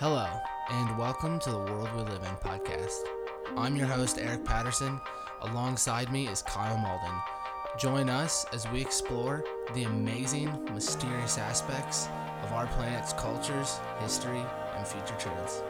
Hello, and welcome to the World We Live In podcast. I'm your host, Eric Patterson. Alongside me is Kyle Malden. Join us as we explore the amazing, mysterious aspects of our planet's cultures, history, and future trends.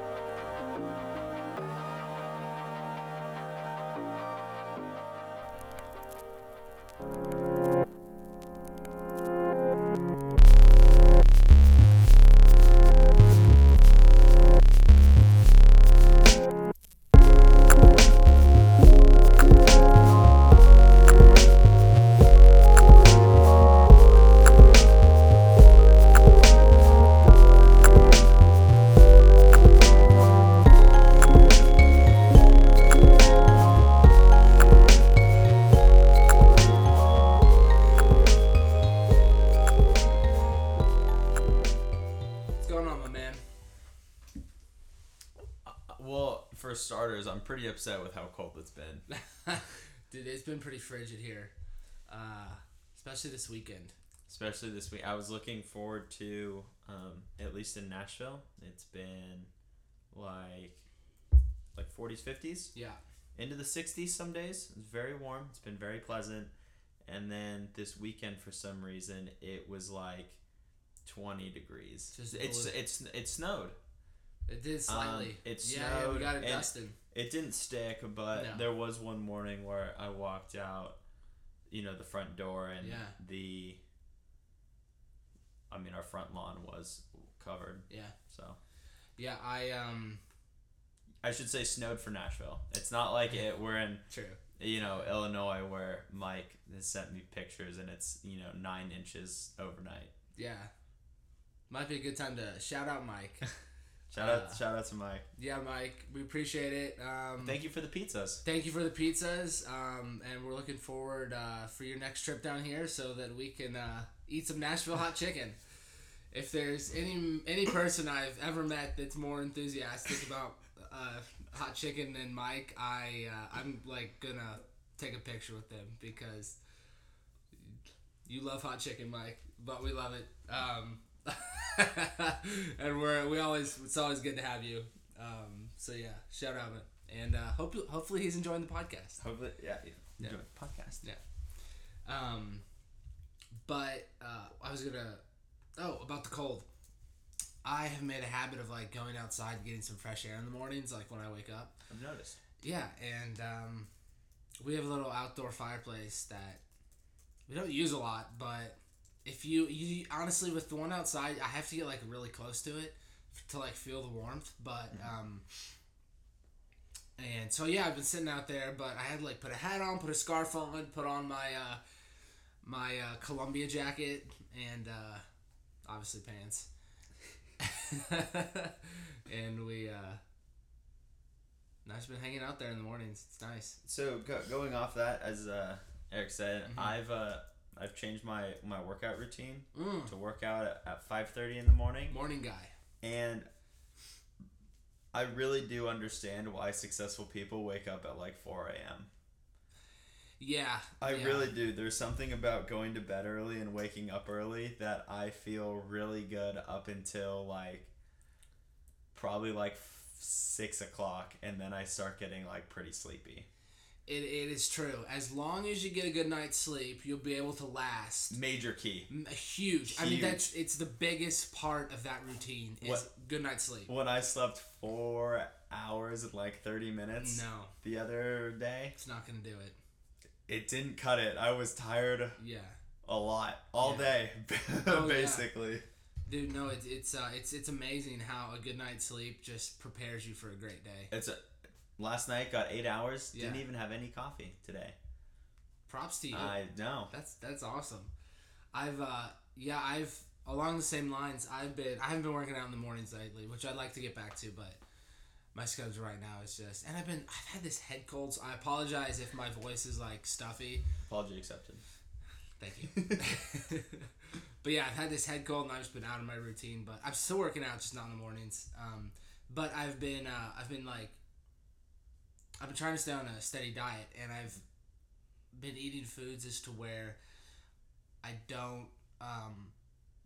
Especially this weekend. Especially this week. I was looking forward to, um, at least in Nashville, it's been like like 40s, 50s, Yeah, into the 60s some days. It's very warm. It's been very pleasant. And then this weekend, for some reason, it was like 20 degrees. Just it's it's it snowed. it did slightly. Um, it yeah, yeah, we got it dusting. It didn't stick, but No. there was one morning where I walked out, you know, the front door and Yeah. the I mean, our front lawn was covered. Yeah, So, yeah. I um, I should say snowed for Nashville. It's not like it we're in, true. you know, Illinois where Mike has sent me pictures and it's, you know, 9 inches overnight. Yeah, might be a good time to shout out Mike. Shout out Uh, shout out to Mike. yeah, Mike, we appreciate it. Um, Thank you for the pizzas. Thank you for the pizzas, um, and we're looking forward uh, for your next trip down here so that we can uh, eat some Nashville hot chicken. If there's any any person I've ever met that's more enthusiastic about uh, hot chicken than Mike, I uh, I'm like gonna take a picture with them because you love hot chicken, Mike, but we love it. Um, and we're we always it's always good to have you. Um, so yeah, shout out, and uh, hope hopefully he's enjoying the podcast. Hopefully, yeah, Yeah. enjoy the podcast. Yeah. Um, but uh, I was gonna. Oh, about the cold. I have made a habit of like going outside, and getting some fresh air in the mornings, like when I wake up. I've noticed. Yeah, and um, we have a little outdoor fireplace that we don't use a lot, but if you you honestly with the one outside, I have to get like really close to it to like feel the warmth. But um, and so yeah, I've been sitting out there, but I had to like put a hat on, put a scarf on, put on my uh, my uh, Columbia jacket, and uh, obviously pants. and we uh, I've just been hanging out there in the mornings. It's nice. So go, going off that, as uh, Eric said, Mhm. I've uh, I've changed my, my workout routine Mm. to work out at, at five thirty in the morning, Morning guy. and I really do understand why successful people wake up at like four a.m. Yeah. I yeah. really do. There's something about going to bed early and waking up early that I feel really good up until like probably like f- six o'clock, and then I start getting like pretty sleepy. It, it is true. As long as you get a good night's sleep, you'll be able to last. Major key. M- Huge. I mean, that's it's the biggest part of that routine is What- good night's sleep. When I slept four hours and like 30 minutes No, the other day, it's not gonna do it. it didn't cut it. I was tired Yeah, a lot all Yeah. day, Oh, yeah. basically. dude. No, it's it's uh, it's it's amazing how a good night's sleep just prepares you for a great day. It's a, last night got eight hours. Didn't even have any coffee today. Props to you. I know. That's that's awesome. I've uh yeah I've along the same lines. I've been I haven't been working out in the mornings lately, which I'd like to get back to, but my schedule right now is just and I've been I've had this head cold. So I apologize if my voice is like stuffy. Apology accepted. Thank you. but yeah, I've had this head cold and I've just been out of my routine. But I'm still working out, just not in the mornings. Um, but I've been uh, I've been like I've been trying to stay on a steady diet, and I've been eating foods as to where I don't um,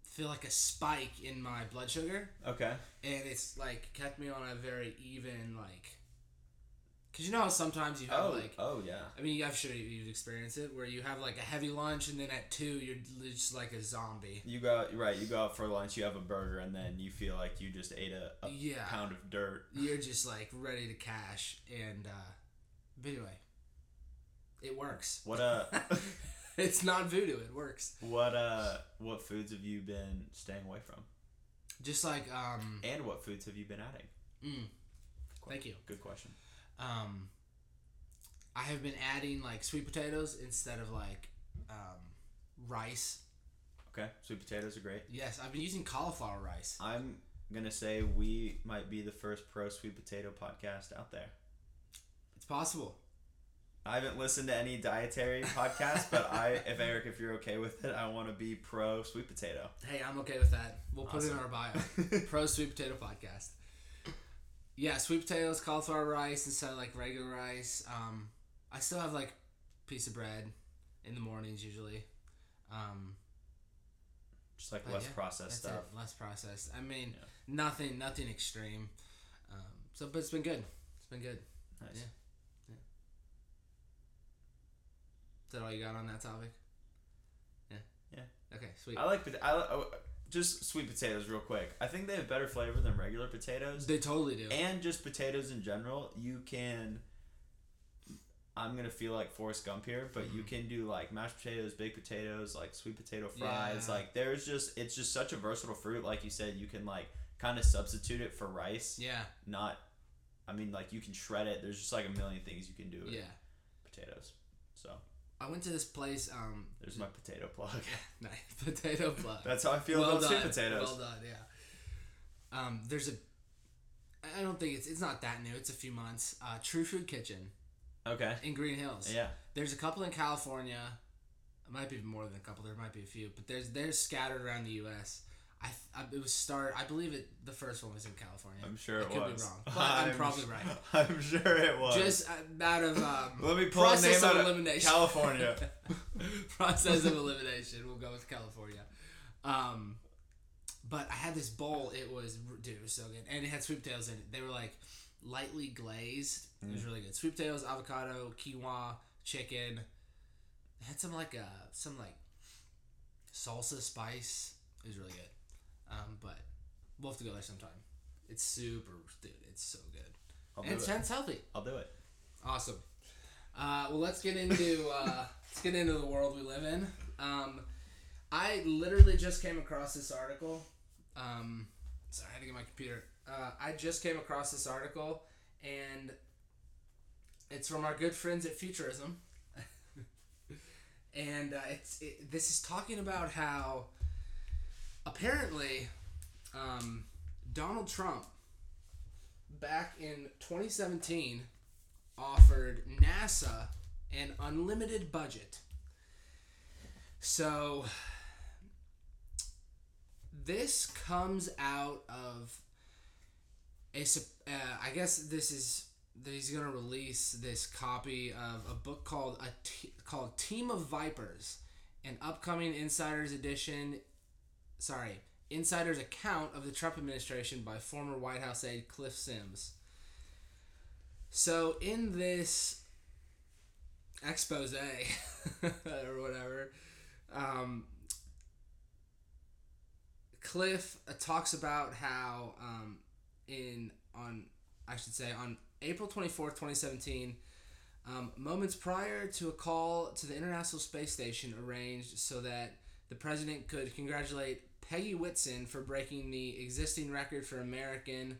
feel like a spike in my blood sugar, Okay. and it's like kept me on a very even like. Cause you know how sometimes you have Oh, like oh yeah. I mean, I'm sure you've experienced it where you have like a heavy lunch and then at two you're just like a zombie. You go right. You go out for lunch. You have a burger, and then you feel like you just ate a, a Yeah. pound of dirt. You're just like ready to cash, and uh, but anyway, it works. What uh, it's not voodoo. It works. what uh, what foods have you been staying away from? Just like um, And what foods have you been adding? mm, thank you. Good question. Um, I have been adding like sweet potatoes instead of like um, rice. Okay, sweet potatoes are great. Yes, I've been using cauliflower rice. I'm gonna say we might be the first pro sweet potato podcast out there. It's possible. I haven't listened to any dietary podcast, but I, if Eric, if you're okay with it, I want to be pro sweet potato. Hey, I'm okay with that. We'll put it in our bio. Pro Sweet Potato Podcast. Yeah, sweet potatoes, cauliflower rice instead of like regular rice. Um, I still have like piece of bread in the mornings usually. Um, Just like less yeah, processed stuff. it. Less processed. I mean, Yeah. nothing, nothing extreme. Um, so, but it's been good. It's been good. Nice. Yeah. Is that all you got on that topic? Yeah. Yeah. Okay. Sweet. I like I oh, just sweet potatoes real quick. I think they have better flavor than regular potatoes, They totally do. and just potatoes in general. You can. I'm gonna feel like Forrest Gump here, but you Mhm. can do like mashed potatoes, baked potatoes, like sweet potato fries. Yeah. Like there's just it's just such a versatile fruit. Like you said, you can like kind of substitute it for rice. yeah. Not, I mean like you can shred it. There's just like a million things you can do with Yeah. potatoes. I went to this place. Um, there's my potato plug. nice potato plug. That's how I feel well about done. sweet potatoes. Well done. Yeah. Um, there's a. I don't think it's it's not that new. It's a few months. Uh, True Food Kitchen Okay. in Green Hills. Yeah. There's a couple in California. It might be more than a couple. There might be a few, but there's they're scattered around the U.S. I, th- I it was start. I believe it. The first one was in California. I'm sure I it could was. be wrong, but I'm, probably right. I'm sure it was. Just out of um, Let me pull a process name of out of elimination. California. process of elimination. We'll go with California. Um, but I had this bowl. It was dude, it was so good, and it had sweet potatoes in it. They were like lightly glazed. It Mm. was really good. Sweet potatoes, avocado, quinoa, chicken. It had some like uh some like salsa spice. It was really good. Um, but we'll have to go there sometime. It's super, dude. It's so good. I'll and do it's, it. it's healthy. I'll do it. Awesome. Uh, well, let's get into uh, let's get into the world we live in. Um, I literally just came across this article. Um, sorry, I had to get my computer. Uh, I just came across this article, and it's from our good friends at Futurism. and uh, it's it, this is talking about how apparently um, Donald Trump back in 2017 offered NASA an unlimited budget. So this comes out of a uh, I guess this is he's gonna release this copy of a book called a t- called Team of Vipers, an upcoming Insiders edition. Sorry, Insiders account of the Trump administration by former White House aide Cliff Sims. So in this expose or whatever, um, Cliff uh, talks about how um, in on I should say on April twenty fourth, twenty seventeen. Um, moments prior to a call to the International Space Station arranged so that the president could congratulate Peggy Whitson for breaking the existing record for American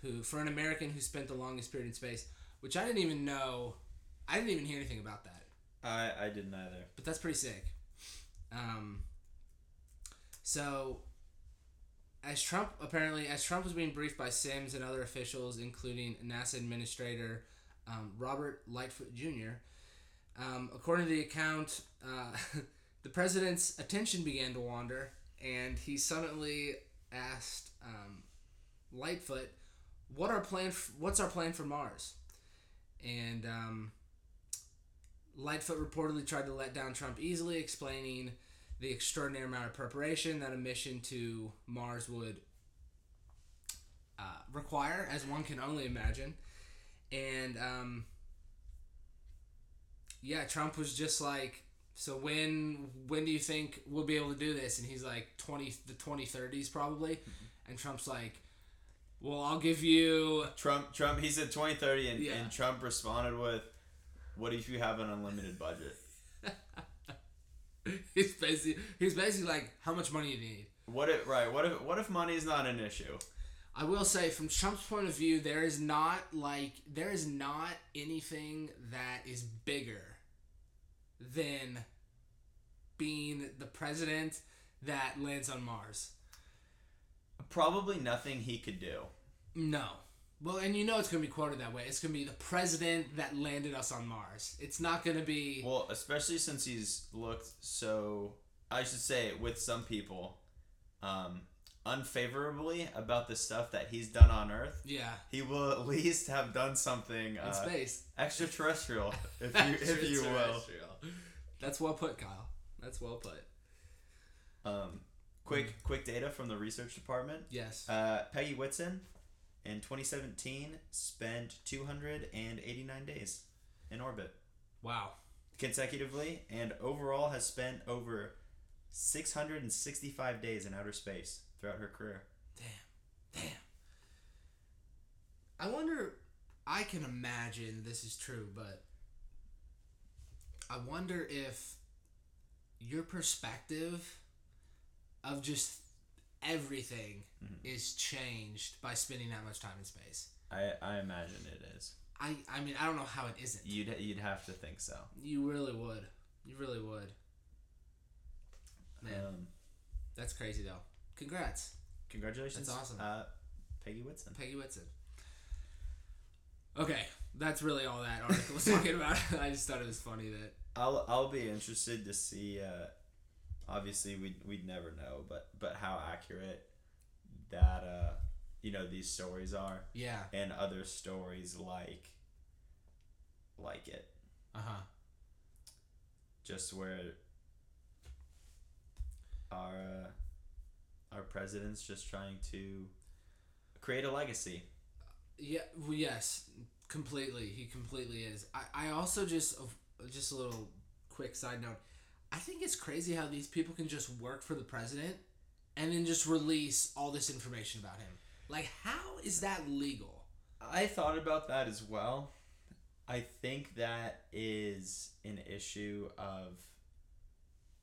who for an American who spent the longest period in space, which I didn't even know. I didn't even hear anything about that, I I didn't either. but that's pretty sick. Um, so, as Trump apparently, as Trump was being briefed by Sims and other officials, including NASA Administrator um, Robert Lightfoot Jr., um, according to the account, uh, the president's attention began to wander, and he suddenly asked um, Lightfoot, "What our plan? F- what's our plan for Mars?" And um, Lightfoot reportedly tried to let down Trump easily, explaining the extraordinary amount of preparation that a mission to Mars would uh, require, as one can only imagine. And um, yeah, Trump was just like, so when when do you think we'll be able to do this? And he's like twenty the twenty thirties probably, mm-hmm. and Trump's like, well, I'll give you Trump Trump he said 2030 and, Yeah. and Trump responded with what if you have an unlimited budget? he's basically he's basically like, how much money do you need? What if right, what if what if money is not an issue? I will say, from Trump's point of view, there is not like there is not anything that is bigger than being the president that lands on Mars. Probably nothing he could do. No. Well, and you know it's gonna be quoted that way. It's gonna be the president that landed us on Mars. It's not gonna be. Well, especially since he's looked so I should say with some people um unfavorably about the stuff that he's done on Earth. yeah. He will at least have done something In uh, space. extraterrestrial, if you if you will. That's well put, Kyle. That's well put. Um, quick quick data from the research department. Yes. Uh, Peggy Whitson in 2017 spent 289 days in orbit Wow. consecutively and overall has spent over 665 days in outer space throughout her career. Damn. Damn. I wonder. I can imagine this is true, but I wonder if your perspective of just everything is changed by spending that much time in space. I, I imagine it is. I, I mean, I don't know how it isn't. You'd you'd have to think so. You really would. You really would. Man, Um, that's crazy though. Congrats, congratulations. That's awesome. Uh, Peggy Whitson. Peggy Whitson. Okay, that's really all that article was talking about. I just thought it was funny that I'll I'll be interested to see. Uh, obviously, we we'd never know, but but how accurate that uh, you know these stories are, yeah, and other stories like like it, uh huh, just where our uh, our president's just trying to create a legacy. yeah, well, yes, completely. He completely is. I I also just just a little quick side note. I think it's crazy how these people can just work for the president and then just release all this information about him. Like, how is that legal? I thought about that as well. I think that is an issue of,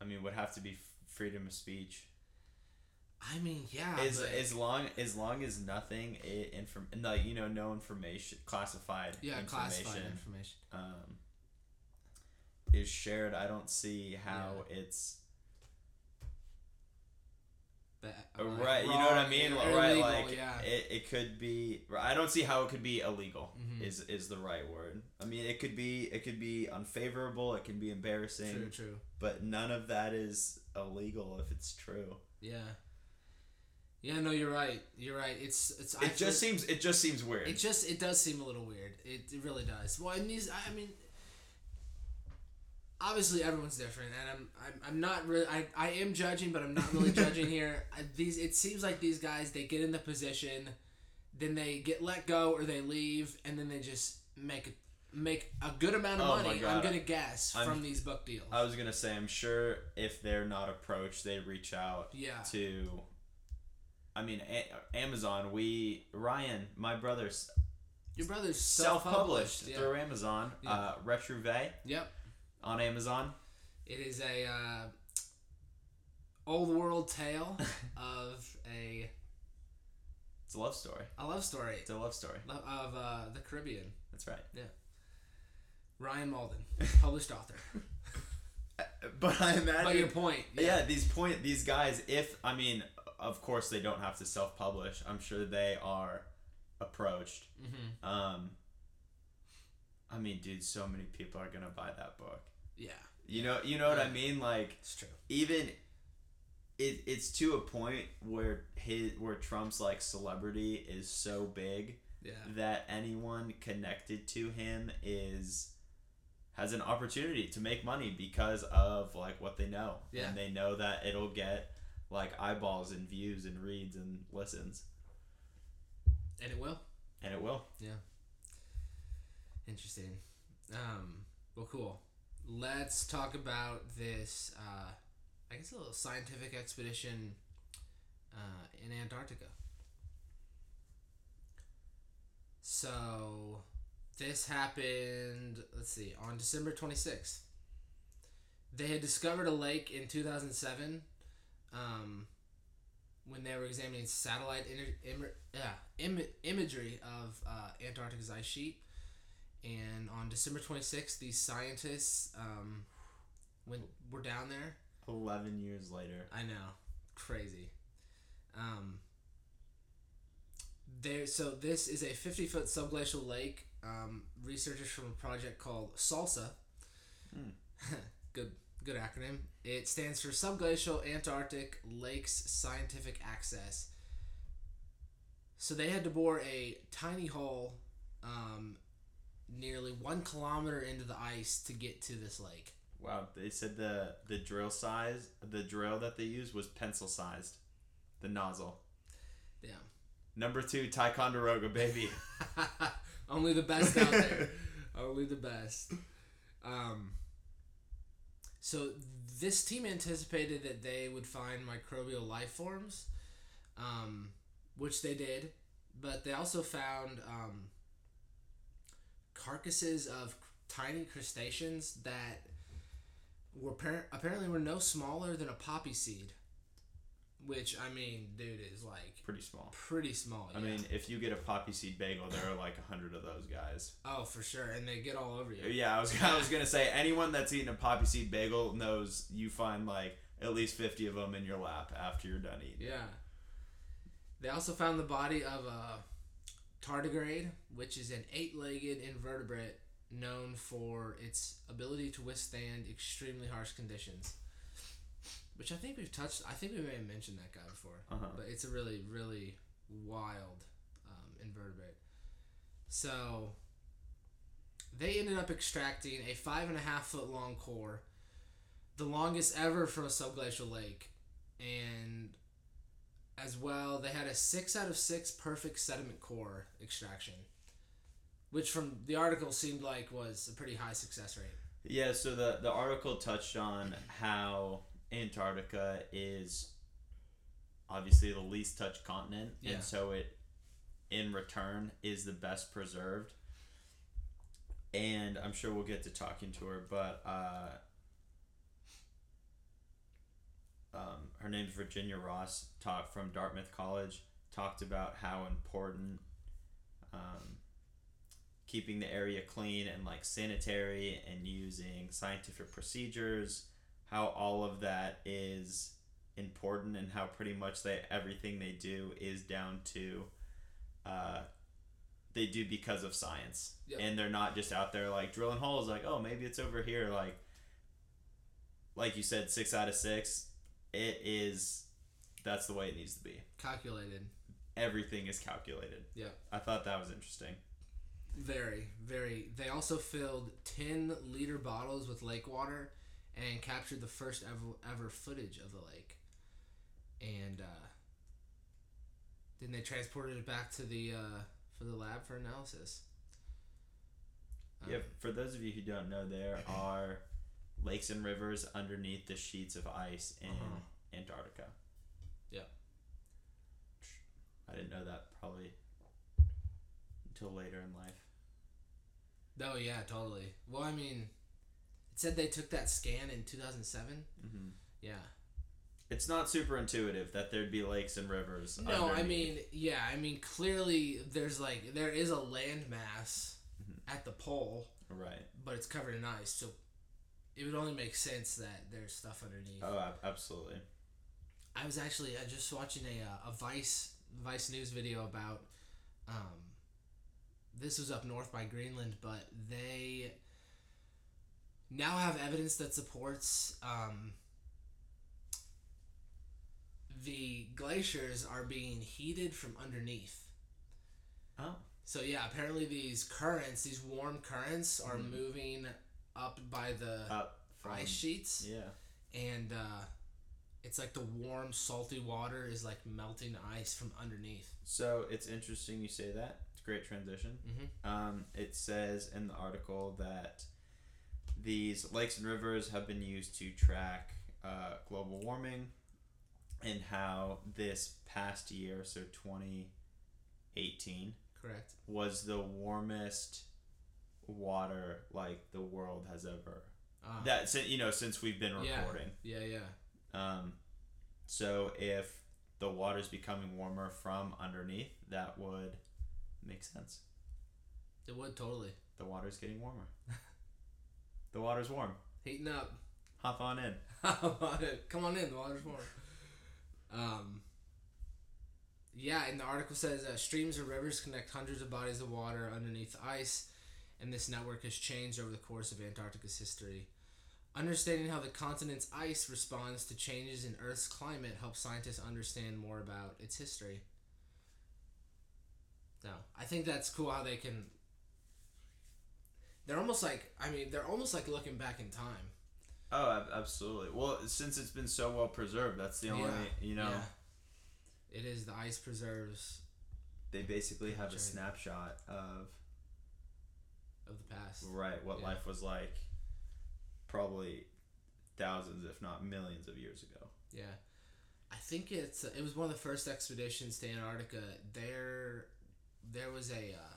I mean, would have to be freedom of speech. I mean, yeah, As but- as long as long as nothing i- inform like you know no information classified yeah, information classified information. um is shared. I don't see how it's But, uh, right. You know what I mean? or right. like yeah. it, it could be. I don't see how it could be illegal. Mhm. Is is the right word? I mean, it could be. It could be unfavorable. It can be embarrassing. True, true. But none of that is illegal if it's true. Yeah. Yeah, no, you're right. You're right. It's it's. I It just feel- seems. It just seems weird. It just it does seem a little weird. It, it really does. Well, and these I mean, obviously everyone's different, and I'm I'm, I'm not really I, I am judging, but I'm not really judging here. I, these it seems like these guys they get in the position, then they get let go or they leave, and then they just make a, make a good amount of Oh money. I'm gonna guess I'm- from these book deals. I was gonna say. I'm sure if they're not approached, they reach out yeah. to. I mean, a- Amazon. We Ryan, my brother's Your brother's self-published self-published. Yeah. through Amazon. Yeah. Uh, Retrouvé Yep. On Amazon. It is a uh, old world tale of a It's a love story. a love story It's a love story. of uh, the Caribbean. That's right. Yeah. Ryan Malden, published author. But I imagine. But your point, yeah. these point these guys. If I mean, of course they don't have to self-publish. I'm sure they are approached. hmm Um. I mean, dude, so many people are gonna buy that book. Yeah, You know, you know what I mean? Like it's true. even it, it's to a point where his where Trump's like celebrity is so big Yeah, that anyone connected to him is has an opportunity to make money because of like what they know. Yeah. And they know that it'll get like eyeballs and views and reads and listens. And it will. And it will. Yeah. Interesting. Um, well, cool. Let's talk about this. Uh, I guess a little scientific expedition uh, in Antarctica. So, this happened. Let's see, on December twenty sixth. They had discovered a lake in two thousand seven. Um, when they were examining satellite Im- Im- yeah, Im- imagery of uh, Antarctica's ice sheet. And on December 26th, these scientists um, went, were down there. 11 years later. I know. Crazy. Um, there, so this is a 50 foot subglacial lake. Um, researchers from a project called SALSA. Hmm. good, good acronym. It stands for Subglacial Antarctic Lakes Scientific Access. So they had to bore a tiny hole, um, nearly one kilometer into the ice to get to this lake. Wow, they said the the drill size, the drill that they used was pencil sized. The nozzle. Damn. Number 2 Ticonderoga baby. Only the best out there. Only the best. Um, so this team anticipated that they would find microbial life forms, um, which they did, but they also found um, carcasses of tiny crustaceans that were par- apparently were no smaller than a poppy seed. Which I mean, dude, is like Pretty small. pretty small. I yeah. mean, if you get a poppy seed bagel, there are like a hundred of those guys. Oh, for sure, and they get all over you. Yeah, I was I was gonna say anyone that's eaten a poppy seed bagel knows you find like at least fifty of them in your lap after you're done eating. Yeah. They also found the body of a tardigrade, which is an eight-legged invertebrate known for its ability to withstand extremely harsh conditions. Which I think we've touched. I think we may have mentioned that guy before, Uh-huh. but it's a really, really wild um, invertebrate. So they ended up extracting a five and a half foot long core, the longest ever from a subglacial lake, and as well they had a six out of six perfect sediment core extraction, which from the article seemed like was a pretty high success rate. Yeah, so the the article touched on how Antarctica is obviously the least touched continent, Yeah. and so it in return is the best preserved. And I'm sure we'll get to talking to her, but uh, um, her name's Virginia Ross. Talked from Dartmouth College. Talked about how important um, keeping the area clean and like sanitary and using scientific procedures how all of that is important and how pretty much they everything they do is down to uh, they do because of science Yep. and they're not just out there like drilling holes like oh maybe it's over here like like you said six out of six it is that's the way it needs to be Calculated. everything is calculated Yeah. i thought that was interesting Very, very. They also filled 10 liter bottles with lake water and captured the first ever, ever footage of the lake. And uh, then they transported it back to the uh, for the lab for analysis. Um, Yeah, for those of you who don't know, there are lakes and rivers underneath the sheets of ice in Uh-huh. Antarctica. Yeah. I didn't know that probably until later in life. Oh yeah, totally. Well, I mean, it said they took that scan in 2007. hmm Yeah. It's not super intuitive that there'd be lakes and rivers. No, I mean, yeah, I mean, clearly there's like there is a landmass Mhm. at the pole, right. but it's covered in ice, so it would only make sense that there's stuff underneath. Oh, absolutely. I was actually uh, just watching a uh, a Vice Vice news video about um, this was up north by Greenland, but they now have evidence that supports um, the glaciers are being heated from underneath. Oh, So yeah, apparently these currents, these warm currents, are Mhm. moving up by the Up from ice sheets, Yeah. and uh, it's like the warm, salty water is like melting ice from underneath. So it's interesting you say that. It's a great transition. Mm-hmm. Um, it says in the article that these lakes and rivers have been used to track uh, global warming and how this past year, so 2018, Correct. was the warmest water like the world has ever Uh, that you know since we've been recording yeah, yeah. um so if the water's becoming warmer from underneath that would make sense It would totally the water's getting warmer the water's warm heating up. hop on in Come on in. Come on in. The water's warm. Um. Yeah, and the article says uh, streams and rivers connect hundreds of bodies of water underneath ice, and this network has changed over the course of Antarctica's history. Understanding how the continent's ice responds to changes in Earth's climate helps scientists understand more about its history. So, I think that's cool how they can. They're almost like, I mean, they're almost like looking back in time. oh ab- absolutely well since it's been so well preserved that's the only Yeah, you know yeah. It is the ice preserves they basically have a snapshot of of the past. right what Yeah. life was like probably thousands if not millions of years ago Yeah, I think it's it was one of the first expeditions to Antarctica. There, there was a uh,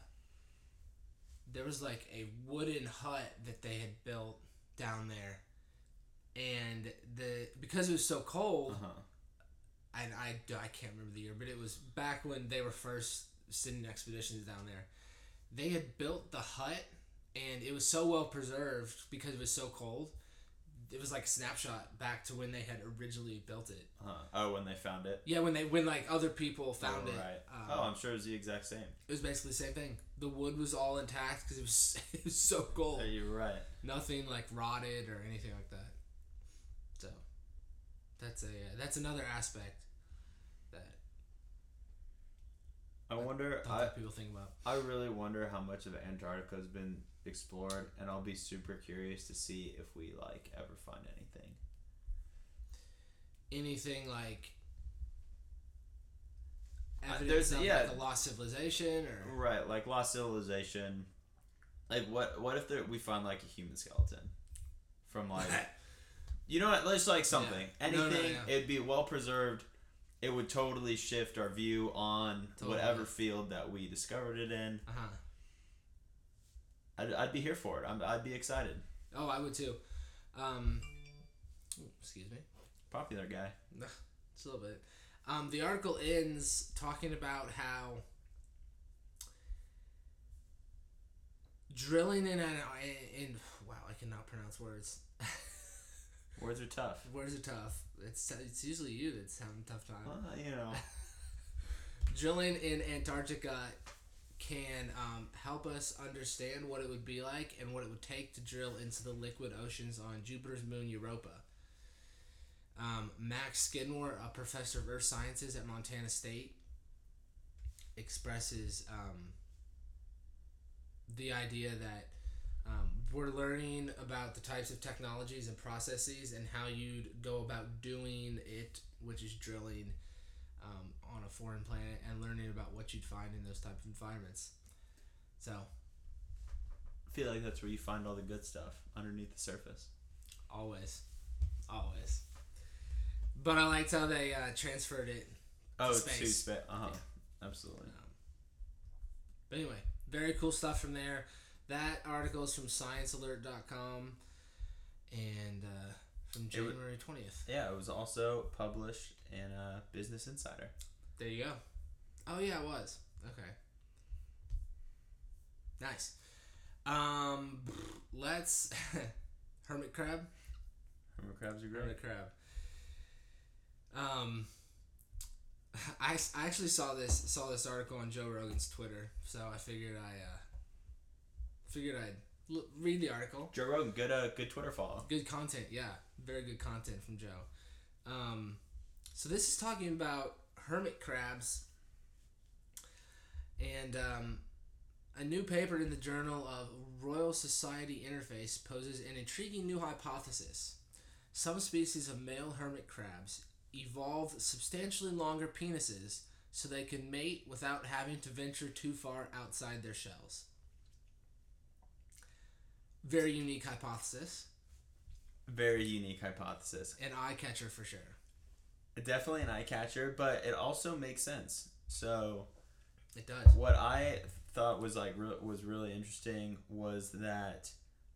there was like a wooden hut that they had built down there, and the because it was so cold, uh-huh and I, I can't remember the year, but it was back when they were first sending expeditions down there. They had built the hut, and it was so well preserved because it was so cold. It was like a snapshot back to when they had originally built it. uh-huh oh when they found it Yeah, when they when like other people found oh, it. right um, oh i'm sure it's the exact same It was basically the same thing. The wood was all intact because it was it was so cold. Yeah, you're right. Nothing like rotted or anything like that. So that's a uh, that's another aspect that I I wonder. I, people think about. I really wonder how much of Antarctica has been explored, and I'll be super curious to see if we like ever find anything. anything like Uh, evidence there's- of yeah. like a lost civilization or Right, like lost civilization. Like what? What if there, we find like a human skeleton from like you know what? Let's like something. Yeah. No, Anything. no, yeah. It'd be well preserved. It would totally shift our view on Totally. whatever field that we discovered it in. uh-huh. I'd, I'd be here for it. I'm, I'd be excited. Oh, I would too. Um, excuse me. Popular guy. Just a little bit. Um, the article ends talking about how drilling in an in wow I cannot pronounce words. Words are tough. words are tough. It's it's usually you that's having a tough time. Well, you know. Drilling in Antarctica can um, help us understand what it would be like and what it would take to drill into the liquid oceans on Jupiter's moon Europa. Um, Max Skidmore, a professor of earth sciences at Montana State, expresses um, the idea that um, we're learning about the types of technologies and processes and how you'd go about doing it, which is drilling um, on a foreign planet and learning about what you'd find in those type of environments. So I feel like that's where you find all the good stuff underneath the surface. always, always. But I liked how they uh, transferred it. Oh, to space. Uh huh. Absolutely. But anyway, very cool stuff from there. That article is from ScienceAlert.com and uh, from January twentieth. Yeah, it was also published in uh, Business Insider. There you go. Oh yeah, it was. Okay. Nice. Um, let's hermit crab. Hermit crabs are great. Hermit crab. Um, I, I actually saw this saw this article on Joe Rogan's Twitter, so I figured I uh, figured I'd l- read the article. Joe Rogan, good uh, good Twitter follow. Good content, yeah, very good content from Joe. Um, so this is talking about hermit crabs, and um, A new paper in the Journal of Royal Society Interface poses an intriguing new hypothesis. Some species of male hermit crabs evolved substantially longer penises so they can mate without having to venture too far outside their shells. Very unique hypothesis. Very unique hypothesis. An eye catcher for sure. Definitely an eye catcher, but it also makes sense. So It does. what I thought was like re- was really interesting was that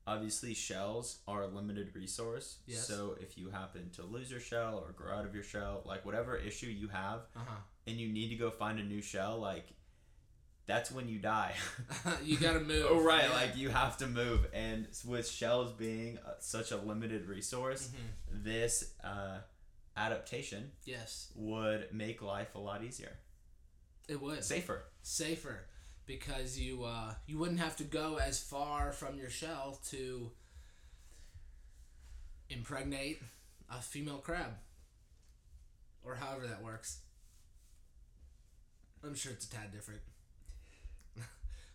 obviously shells are a limited resource. Yes. So if you happen to lose your shell or grow out of your shell, like whatever issue you have, uh-huh. and you need to go find a new shell, like that's when you die. you gotta move. oh right, Yeah. like you have to move, and with shells being uh, such a limited resource, Mhm. this uh, adaptation Yes, would make life a lot easier, it would. safer. safer. Because you uh, you wouldn't have to go as far from your shell to impregnate a female crab. Or however that works. I'm sure it's a tad different.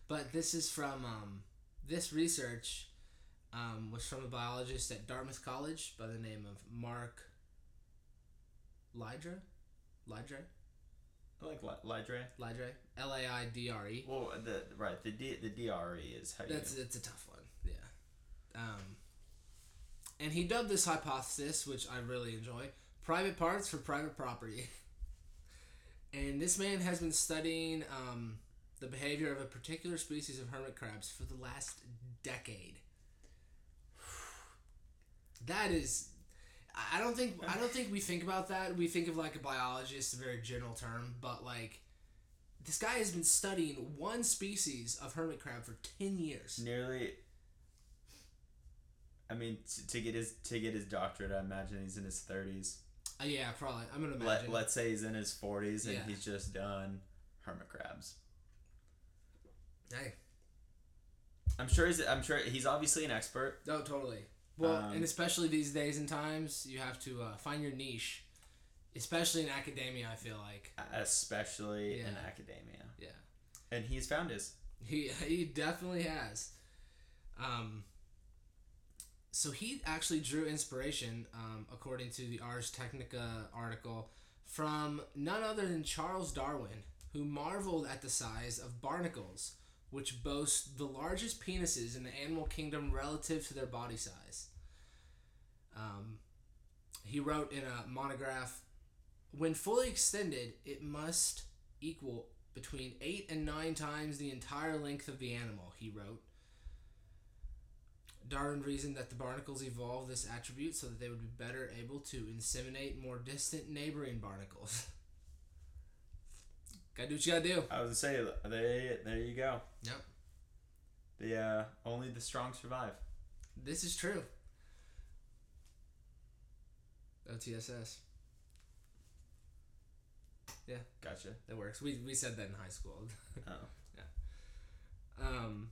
But this is from um, this research um, was from a biologist at dartmouth college by the name of mark lydra lydra I like li- Lidre. lydra l-a-i-d-r-e Well, the right the D, the DRE is how you. That's it's a tough one. Yeah. Um, and he dubbed this hypothesis, which I really enjoy, private parts for private property. and this man has been studying um, the behavior of a particular species of hermit crabs for the last decade. That is I don't think I don't think we think about that. We think of like a biologist, a very general term, but like this guy has been studying one species of hermit crab for 10 years. nearly. I mean, t- to get his to get his doctorate, I imagine he's in his thirties. Uh, yeah, probably. I'm going to Let imagine. let's say he's in his forties and Yeah. he's just done hermit crabs. hey, I'm sure he's I'm sure he's obviously an expert. no, totally. Well, Um, and especially these days and times, you have to uh, find your niche. Especially in academia, I feel like. especially in academia. Yeah. And he's found his. He he definitely has. Um. So he actually drew inspiration, um, according to the Ars Technica article, from none other than Charles Darwin, who marveled at the size of barnacles, which boast the largest penises in the animal kingdom relative to their body size. Um, he wrote in a monograph, when fully extended, it must equal between eight and nine times the entire length of the animal, he wrote. Darwin reasoned that the barnacles evolved this attribute so that they would be better able to inseminate more distant neighboring barnacles. gotta do what you gotta do. I was gonna say there there you go. Yep. The uh, only the strong survive. This is true. OTSS. Yeah. Gotcha. That works. We, we said that in high school. Oh. Yeah. Um.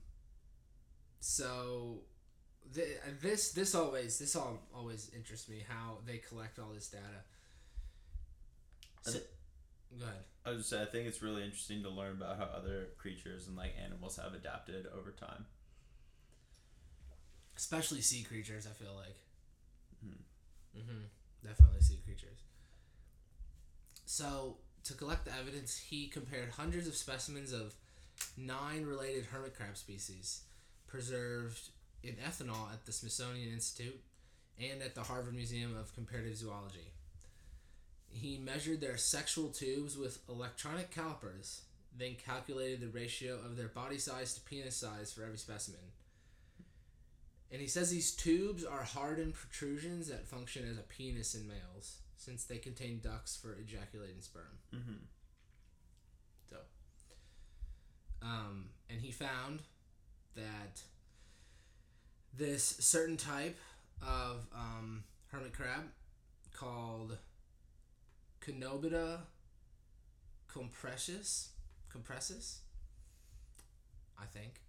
So, th- this this always this all always interests me how they collect all this data. So, go ahead. I was just say I think it's really interesting to learn about how other creatures and like animals have adapted over time. Especially sea creatures, I feel like. Hmm. Mm-hmm. Definitely sea creatures. So, to collect the evidence, he compared hundreds of specimens of nine related hermit crab species preserved in ethanol at the Smithsonian Institute and at the Harvard Museum of Comparative Zoology. He measured their sexual tubes with electronic calipers, then calculated the ratio of their body size to penis size for every specimen. And he says these tubes are hardened protrusions that function as a penis in males, since they contain ducts for ejaculating sperm. Mm-hmm. Um, and he found that this certain type of um, hermit crab called Coenobita compressus, compressus, I think,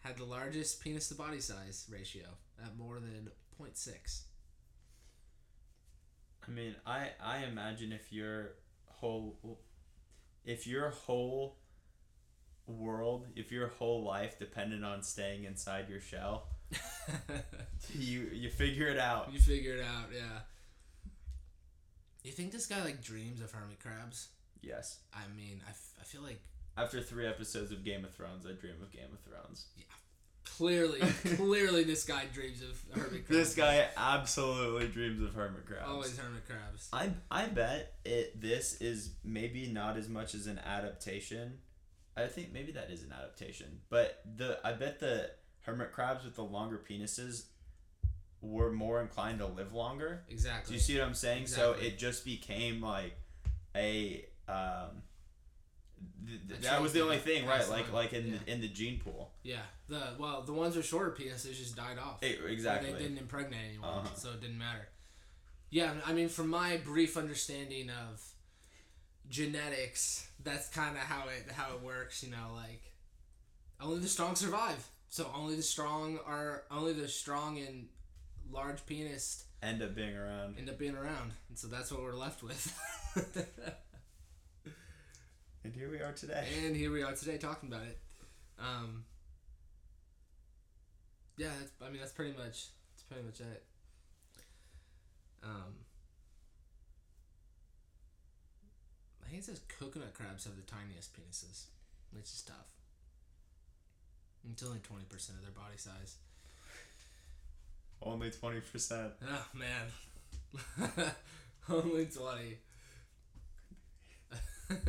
had the largest penis to body size ratio at more than 0.6. I mean, I I imagine if your whole if your whole world, if your whole life depended on staying inside your shell, you you figure it out. you figure it out, yeah. You think this guy like dreams of hermit crabs? Yes. I mean, I, f- I feel like After three episodes of Game of Thrones, I dream of Game of Thrones. Yeah. Clearly, clearly this guy dreams of hermit crabs. This guy absolutely dreams of hermit crabs. always hermit crabs. I I bet it this is maybe not as much as an adaptation. I think maybe that is an adaptation, but the I bet the hermit crabs with the longer penises were more inclined to live longer. Exactly. Do you see what I'm saying? Exactly. So it just became like a um. Th- th- that was the only thing, right? Like like in Yeah. the, in the gene pool. Yeah. The well, the ones with shorter penises just died off. Or exactly. They didn't impregnate anyone, Uh-huh. so it didn't matter. Yeah, I mean, from my brief understanding of genetics, that's kind of how it how it works. You know, like only the strong survive. So only the strong are only the strong and large penis End up being around. end up being around, and so that's what we're left with. And here we are today. and here we are today talking about it. Um, yeah, that's, I mean that's pretty much that's pretty much it. Um, I think it says coconut crabs have the tiniest penises, which is tough. It's only twenty percent of their body size. Only twenty percent. Oh man, only twenty.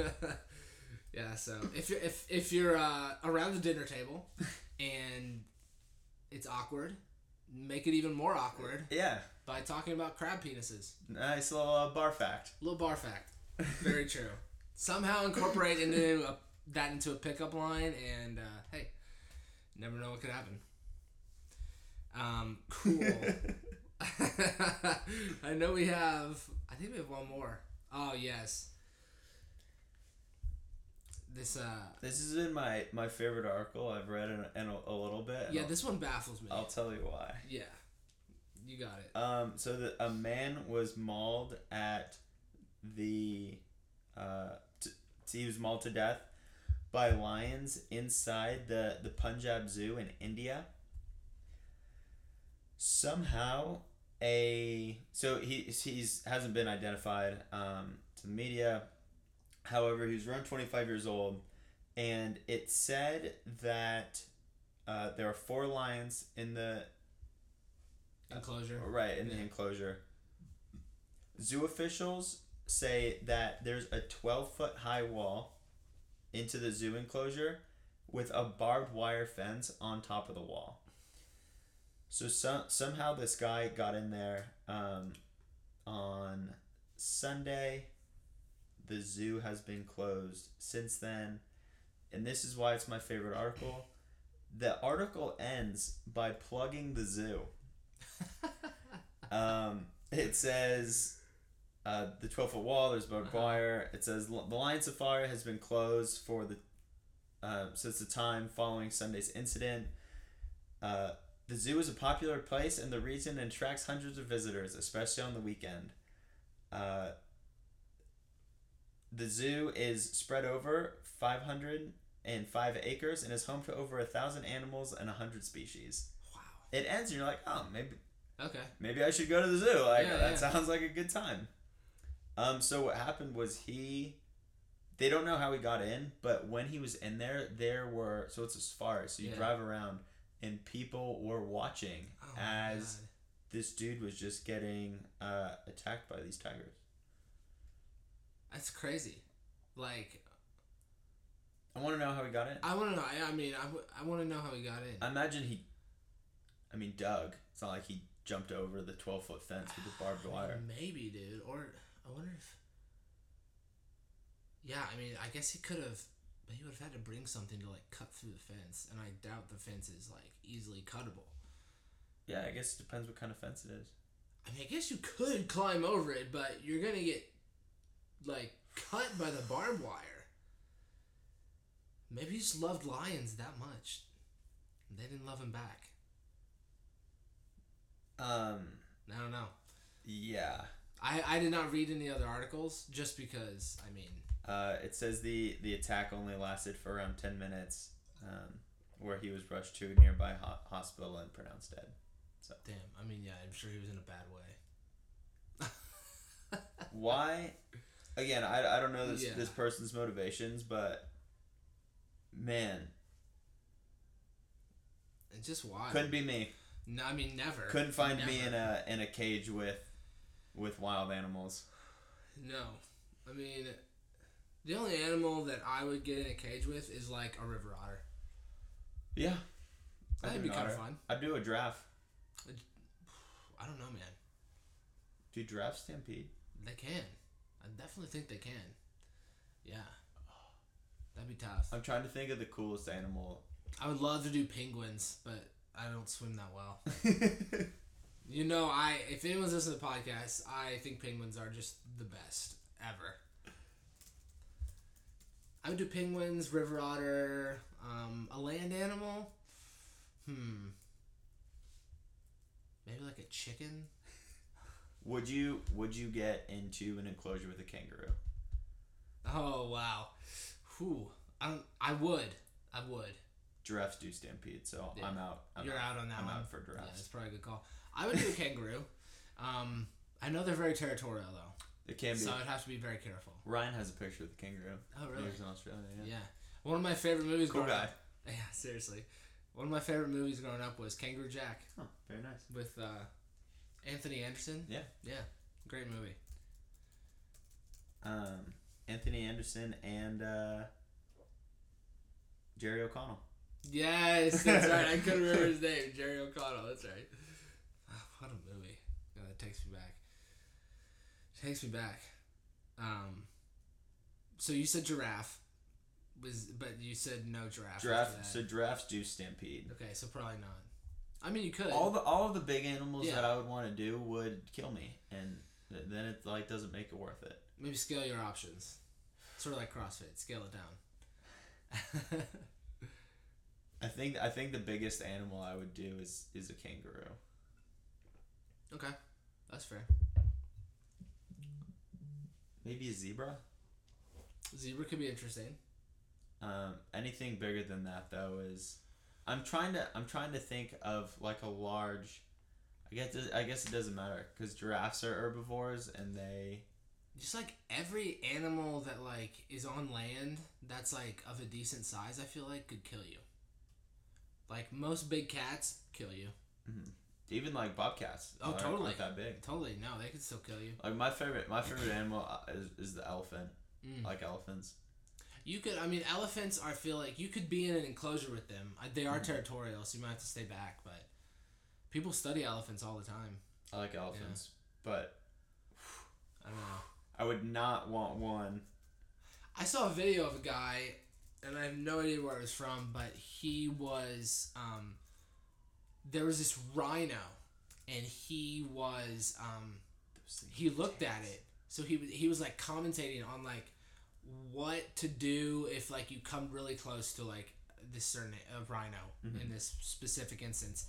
yeah, so if you're if if you're uh, around the dinner table and it's awkward, make it even more awkward Yeah. by talking about crab penises. Nice little uh, bar fact. Little bar fact. Very true. Somehow incorporate into a, that into a pickup line, and uh, hey, never know what could happen. Um, cool. I know we have. I think we have one more. Oh yes. This uh This is in my my favorite article. I've read in, in a, a little bit. yeah I'll, this one baffles me. I'll tell you why. Yeah, you got it. Um, so that a man was mauled at the, uh, t- he was mauled to death by lions inside the the Punjab Zoo in India. Somehow, a so he he's hasn't been identified um, to the media. However, he's around twenty five years old, and it said that uh, there are four lions in the Enclosure. Right, in the enclosure. Zoo officials say that there's a 12 foot high wall into the zoo enclosure with a barbed wire fence on top of the wall. So some, somehow this guy got in there um, on Sunday. The zoo has been closed since then. And this is why it's my favorite article. The article ends by plugging the zoo. Um, it says uh, the 12 foot wall, there's barbed Uh-huh. wire. It says the Lion Safari has been closed for the uh, since the time following Sunday's incident. Uh, the zoo is a popular place in the region and attracts hundreds of visitors, especially on the weekend. Uh, the zoo is spread over 505 acres and is home to over a thousand animals and a 100 species. Wow. It ends and you're like, oh, maybe Okay. maybe I should go to the zoo. Like Yeah, that yeah. sounds like a good time. Um, so what happened was he, they don't know how he got in, but when he was in there, there were so it's a safari. So you Yeah. drive around, and people were watching Oh as this dude was just getting uh, attacked by these tigers. That's crazy. Like I want to know how he got in. I want to know. I, I mean, I, w- I want to know how he got in. I imagine he, I mean, Doug. It's not like he jumped over the twelve foot fence with the barbed wire. Maybe, dude. Or I wonder if. Yeah, I mean, I guess he could have, but he would have had to bring something to like cut through the fence, and I doubt the fence is like easily cuttable. Yeah, I guess it depends what kind of fence it is. I mean, I guess you could climb over it, but you're gonna get like cut by the barbed wire. Maybe he just loved lions that much. They didn't love him back. Um. I don't know. Yeah. I, I did not read any other articles just because I mean Uh, it says the the attack only lasted for around ten minutes, um, where he was rushed to a nearby ho- hospital and pronounced dead. So Damn. I mean, yeah, I'm sure he was in a bad way. Why? Again, I, I don't know this Yeah. this person's motivations, but man, It's just wild. couldn't be me. No, I mean never. Couldn't find me in a in a cage with with wild animals. No, I mean, the only animal that I would get in a cage with is like a river otter. Yeah, That'd I'd be do kind of fun. I'd do a giraffe. I don't know, man. Do giraffes stampede? They can. I definitely think they can. Yeah. That'd be tough. I'm trying to think of the coolest animal. I would love to do penguins, but I don't swim that well. You know, I if anyone's listening to the podcast, I think penguins are just the best ever. I would do penguins, river otter, um, a land animal. Hmm. Maybe like a chicken. would you would you get into an enclosure with a kangaroo? Oh wow. Whew. I don't, I would. I would. Giraffes do stampede, so Yeah. I'm out. I'm You're out on that I'm one. out for Yeah, giraffes. that's probably a good call. I would do a kangaroo. Um, I know they're very territorial though, It can be. so I'd have to be very careful. Ryan has a picture of the kangaroo. Oh He really? was in Australia. Yeah. Yeah. One of my favorite movies Cool growing guy. up. Yeah, seriously. One of my favorite movies growing up was Kangaroo Jack Oh, very nice. with uh, Anthony Anderson. Yeah. Yeah. Great movie. Um, Anthony Anderson and uh, Jerry O'Connell. Yes, that's right. I couldn't remember his name. Jerry O'Connell. That's right. Ah, what a movie. God, that takes me back. Takes me back. Um. So you said giraffe, was but you said no giraffe. Giraffe. So giraffes do stampede. okay, so probably not. I mean, you could. All the all of the big animals Yeah. that I would want to do would kill me, and th- then it like doesn't make it worth it. Maybe scale your options. Sort of like CrossFit. Scale it down. I think I think the biggest animal I would do is is a kangaroo. okay, that's fair. Maybe a zebra. Zebra could be interesting. Um, anything bigger than that though is, I'm trying to I'm trying to think of like a large. I guess I guess it doesn't matter because giraffes are herbivores and they Just like every animal that like is on land that's like of a decent size, I feel like could kill you. Like most big cats kill you. Even like bobcats. Oh, totally. aren't that big. Totally, no, they could still kill you. Like my favorite my favorite animal uh, is, is the elephant. Mm. I like elephants. You could, I mean, elephants. I feel like you could be in an enclosure with them. They are territorial, so you might have to stay back. But people study elephants all the time. I like elephants, but I don't know. I would not want one. I saw a video of a guy, and I have no idea where it was from, but he was um, there was this rhino, and he was um, he looked at it. So he was he was like commentating on like what to do if like you come really close to like this certain uh, rhino in this specific instance.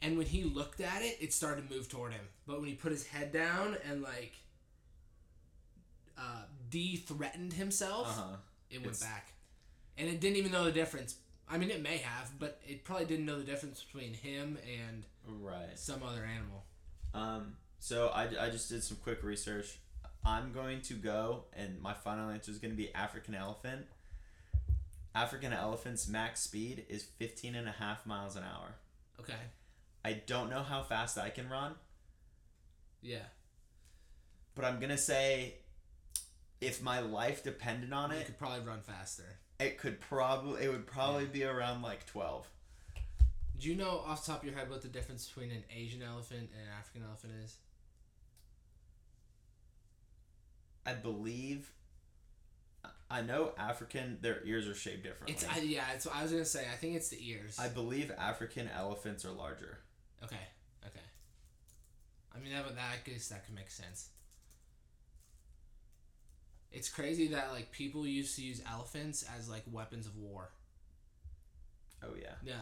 And when he looked at it, it started to move toward him. But when he put his head down and like uh, de-threatened himself, Uh huh. it went It's- back, and it didn't even know the difference. I mean, it may have, but it probably didn't know the difference between him and Right. some other animal. Um. So I, I just did some quick research. I'm going to go, and my final answer is going to be African elephant. African elephant's max speed is 15 and a half miles an hour. Okay. I don't know how fast I can run, Yeah. but I'm going to say if my life depended on You it, You could probably run faster. It could probably it would probably Yeah. be around like 12. Do you know off the top of your head what the difference between an Asian elephant and an African elephant is? I believe I know African their ears are shaped differently. It's I, yeah. It's I was gonna say. I think it's the ears. I believe African elephants are larger. okay. Okay. I mean that would that I guess that could make sense. It's crazy that like people used to use elephants as like weapons of war. Oh yeah. Yeah.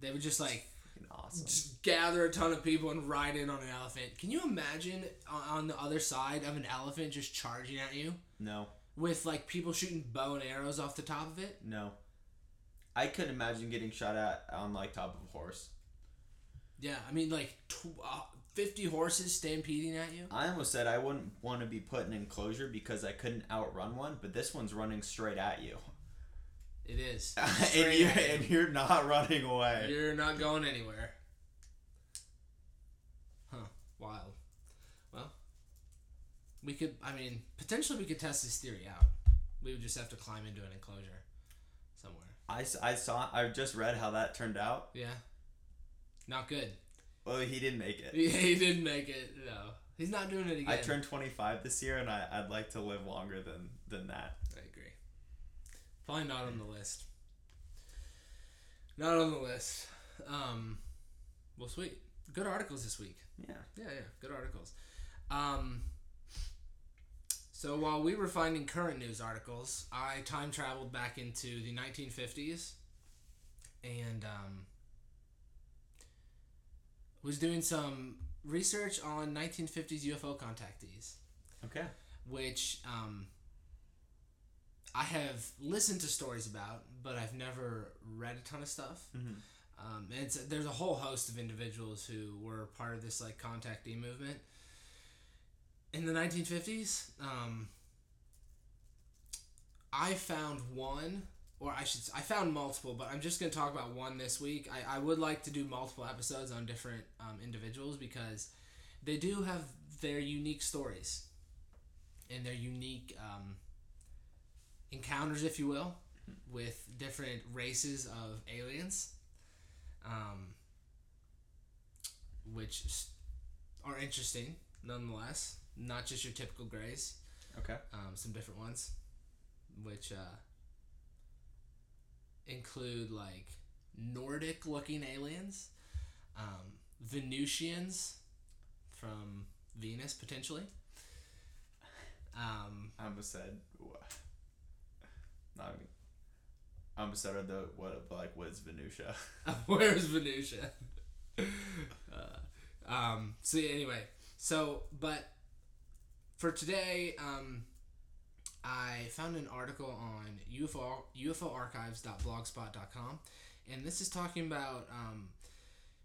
They would just like awesome. just gather a ton of people and ride in on an elephant. Can you imagine on- the other side of an elephant just charging at you No, with like people shooting bow and arrows off the top of it? no. I couldn't imagine getting shot at on like top of a horse. Yeah, I mean like tw- uh, 50 horses stampeding at you. I almost said I wouldn't want to be put in enclosure because I couldn't outrun one, but this one's running straight at you, It is. and you're you. and you're not running away. You're not going anywhere. Huh. Wild. Well, we could, I mean, potentially we could test this theory out. We would just have to climb into an enclosure somewhere. I, s- I saw I just read how that turned out. Yeah. Not good. Well, he didn't make it. Yeah, he didn't make it. No. He's not doing it again. I turned 25 this year, and I, I'd like to live longer than than that. I agree. Probably not on the list. Not on the list. Um, well, sweet. Good articles this week. Yeah. Yeah, yeah, good articles. Um, so while we were finding current news articles, I time traveled back into the 1950s and um, was doing some research on 1950s UFO contactees, Okay. which um, I have listened to stories about, but I've never read a ton of stuff. Mm-hmm. Um, and it's there's a whole host of individuals who were part of this like contactee movement in the 1950s. Um, I found one, or I should I found multiple, but I'm just gonna talk about one this week. I, I would like to do multiple episodes on different um, individuals because they do have their unique stories and their unique um, encounters, if you will, with different races of aliens um, which are interesting nonetheless. Not just your typical grays, Okay. um, some different ones, which uh, include like Nordic looking aliens, um, Venusians from Venus potentially. Um, I almost said. wha- Not even. I almost said the what of like what is Venusia? Where's Venusia? uh, um, so anyway, so but for today, um, found an article on UFO UFOarchives.blogspot.com, and this is talking about um,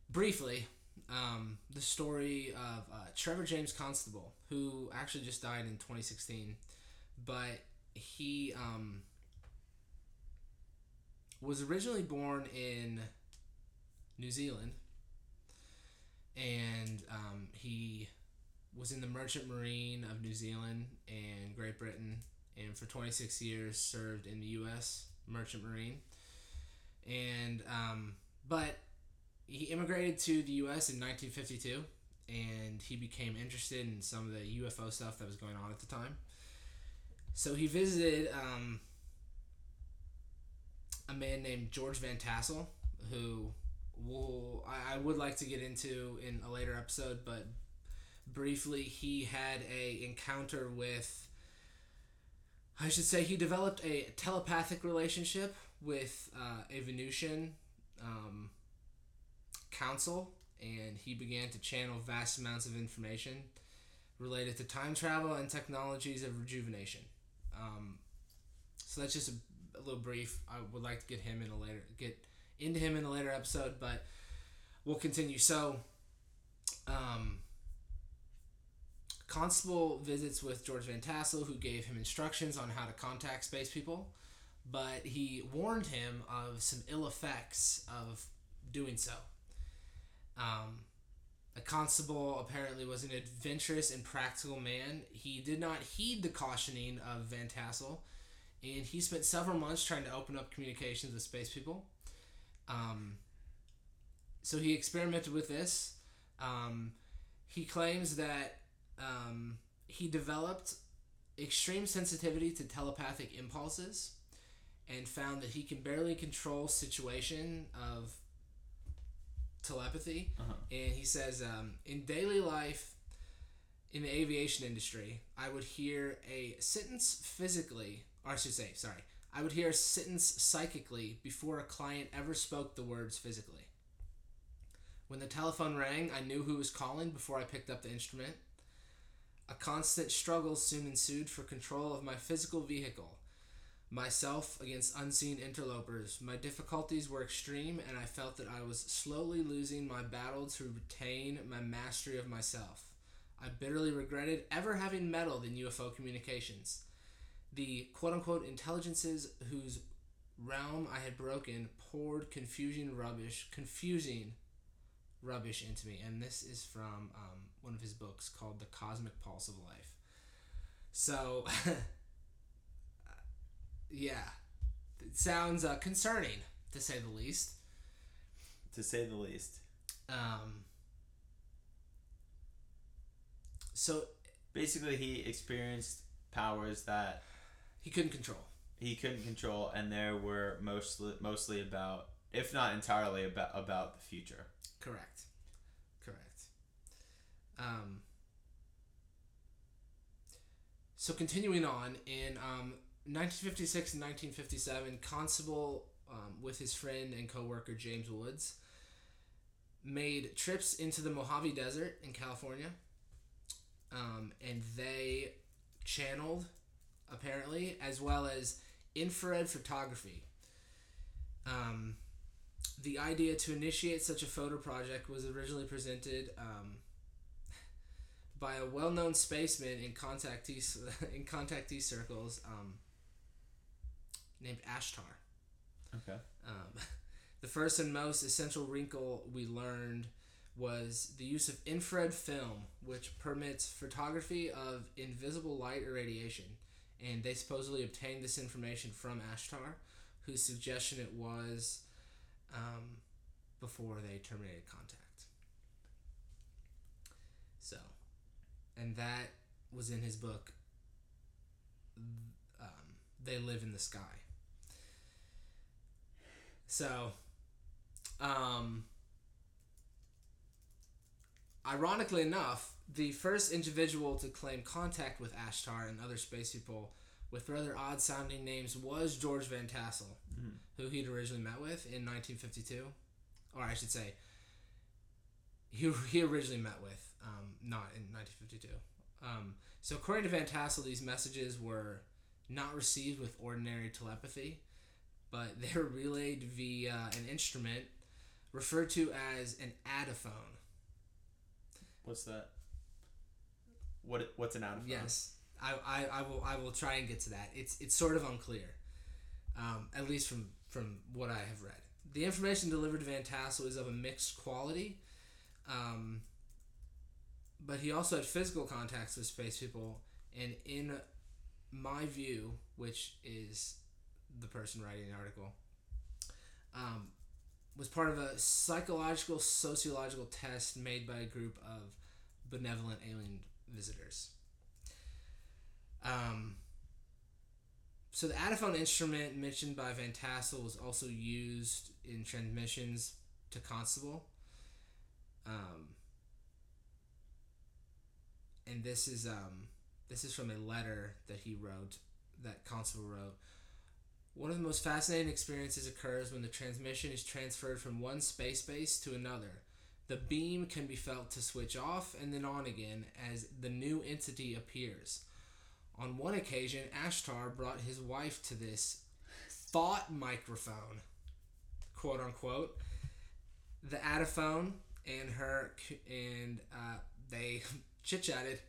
briefly um, the story of uh, Trevor James Constable, who actually just died in 2016, but he um, was originally born in New Zealand, and um, he was in the Merchant Marine of New Zealand and Great Britain, and for 26 years served in the U.S. Merchant Marine. And um, but he immigrated to the U.S. in 1952, and he became interested in some of the UFO stuff that was going on at the time. So he visited um, a man named George Van Tassel, who will I, I would like to get into in a later episode, but briefly he had a encounter with I should say he developed a telepathic relationship with uh, a Venusian um, council, and he began to channel vast amounts of information related to time travel and technologies of rejuvenation. Um, so that's just a, a little brief. I would like to get him in a later get into him in a later episode, but we'll continue. So, um, Constable visits with George Van Tassel, who gave him instructions on how to contact space people, but he warned him of some ill effects of doing so. Um, a constable apparently was an adventurous and practical man. He did not heed the cautioning of Van Tassel, and he spent several months trying to open up communications with space people. Um, so he experimented with this. Um, he claims that um, he developed extreme sensitivity to telepathic impulses and found that he can barely control situation of telepathy Uh-huh. and he says um, in daily life in the aviation industry i would hear a sentence physically or i should say sorry i would hear a sentence psychically before a client ever spoke the words physically When the telephone rang, I knew who was calling before I picked up the instrument. A constant struggle soon ensued for control of my physical vehicle. Myself against unseen interlopers. My difficulties were extreme, and I felt that I was slowly losing my battle to retain my mastery of myself. I bitterly regretted ever having meddled in UFO communications. The quote unquote intelligences whose realm I had broken poured confusing rubbish, confusing rubbish into me. And this is from um, one of his books called The Cosmic Pulse of Life. So, yeah, it sounds uh, concerning to say the least. To say the least. Um, so Basically, he experienced powers that he couldn't control. he couldn't control, and there were mostly mostly about, if not entirely about about the future. Correct. Correct. Um, so continuing on, in um, 1956 and 1957, Constable, um, with his friend and co-worker James Woods, made trips into the Mojave Desert in California, um, and they channeled, apparently, as well as infrared photography. Um, the idea to initiate such a photo project was originally presented um, by a well-known spaceman in contactee in contactee circles um, named Ashtar. Okay. Um, the first and most essential wrinkle we learned was the use of infrared film, which permits photography of invisible light or radiation. And they supposedly obtained this information from Ashtar, whose suggestion it was um, before they terminated contact. So, and that was in his book, um, They Live in the Sky. So, um, ironically enough, the first individual to claim contact with Ashtar and other space people with rather odd sounding names was George Van Tassel, Mhm. who he'd originally met with in 1952. Or I should say, he, he originally met with, um, not in 1952. Um, so, according to Van Tassel, these messages were not received with ordinary telepathy, but they were relayed via an instrument referred to as an adaphone. What's that? What what's an out Yes, I, I, I will I will try and get to that. It's it's sort of unclear, um, at least from from what I have read. The information delivered to Van Tassel is of a mixed quality, um, but he also had physical contacts with space people, and in my view, which is the person writing the article, um, was part of a psychological sociological test made by a group of benevolent alien visitors. Um, so the Adaphone instrument mentioned by Van Tassel was also used in transmissions to Constable. Um, and this is um, this is from a letter that he wrote, that Constable wrote. One of the most fascinating experiences occurs when the transmission is transferred from one space base to another. The beam can be felt to switch off and then on again as the new entity appears. On one occasion, Ashtar brought his wife to this thought microphone, quote unquote, the Adaphone and her, and uh, they chit chatted.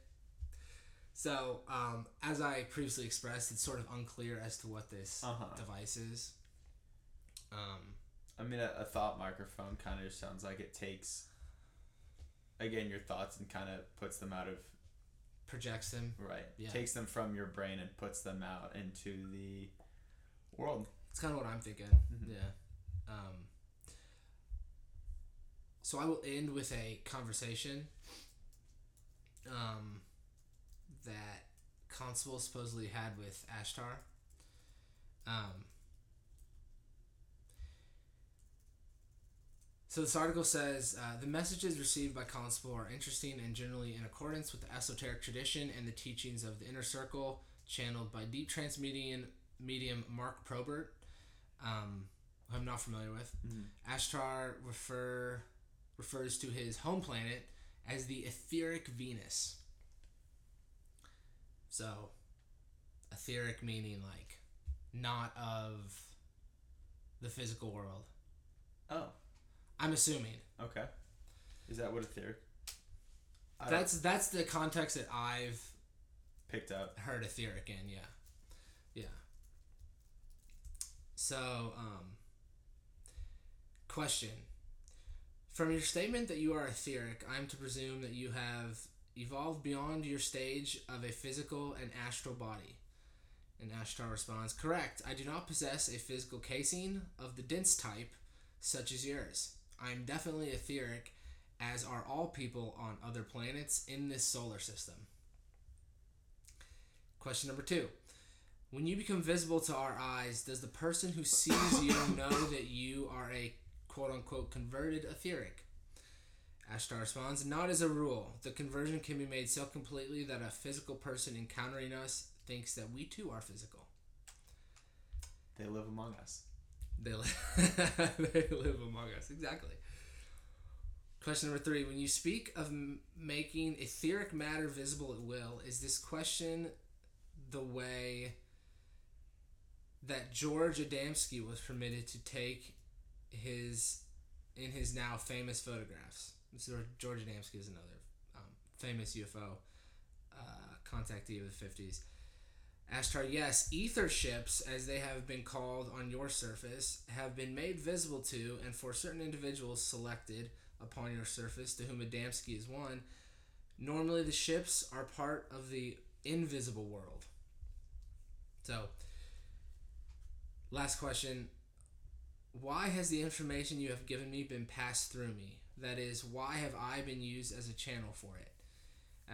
So, um, as I previously expressed, it's sort of unclear as to what this Uh-huh. device is. Um, I mean, a, a thought microphone kind of sounds like it takes, again, your thoughts and kind of puts them out of projects them. right. Yeah. Takes them from your brain and puts them out into the world. It's kind of what I'm thinking. Mhm. Yeah. Um, so I will end with a conversation um, that Constable supposedly had with Ashtar. Um, so this article says uh, the messages received by Constable are interesting and generally in accordance with the esoteric tradition and the teachings of the inner circle, channeled by deep trance medium, medium Mark Probert, um, who I'm not familiar with. Mhm. Ashtar refer refers to his home planet as the etheric Venus. So, etheric meaning like not of the physical world. Oh, I'm assuming. okay. Is that what etheric? I That's that's the context that I've picked up. heard etheric in, yeah. Yeah. So, um question. From your statement that you are etheric, I'm to presume that you have evolved beyond your stage of a physical and astral body. And Ashtar responds, Correct. I do not possess a physical casing of the dense type, such as yours. I am definitely etheric, as are all people on other planets in this solar system. Question number two. When you become visible to our eyes, does the person who sees you know that you are a quote unquote converted etheric? Ashtar responds, Not as a rule. The conversion can be made so completely that a physical person encountering us thinks that we too are physical. They live among us. They live, they live among us. Exactly. Question number three. When you speak of m- making etheric matter visible at will, is this question the way that George Adamski was permitted to take his in his now famous photographs? Where George Adamski is another um, famous UFO uh, contactee of the 50s. Ashtar, yes, ether ships, as they have been called on your surface, have been made visible to and for certain individuals selected upon your surface, to whom Adamski is one. Normally, the ships are part of the invisible world. So, last question. Why has the information you have given me been passed through me? That is, why have I been used as a channel for it?